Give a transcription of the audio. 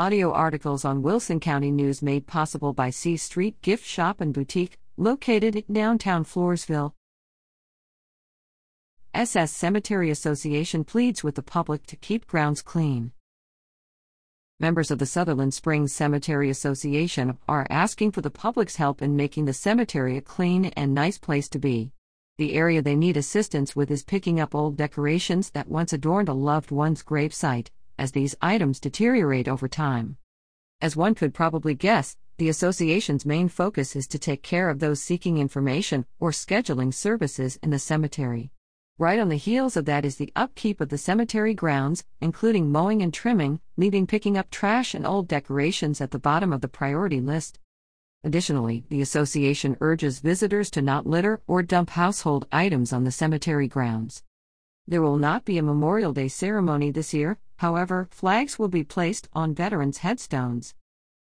audio articles on Wilson County News made possible by C Street Gift Shop and Boutique, located in downtown Floresville. SS Cemetery Association pleads with the public to keep grounds clean. Members of the Sutherland Springs Cemetery Association are asking for the public's help in making the cemetery a clean and nice place to be. The area they need assistance with is picking up old decorations that once adorned a loved one's gravesite, as these items deteriorate over time. As one could probably guess, the association's main focus is to take care of those seeking information or scheduling services in the cemetery. Right on the heels of that is the upkeep of the cemetery grounds, including mowing and trimming, leaving picking up trash and old decorations at the bottom of the priority list. Additionally, the association urges visitors to not litter or dump household items on the cemetery grounds. There will not be a Memorial Day ceremony this year, however, flags will be placed on veterans' headstones.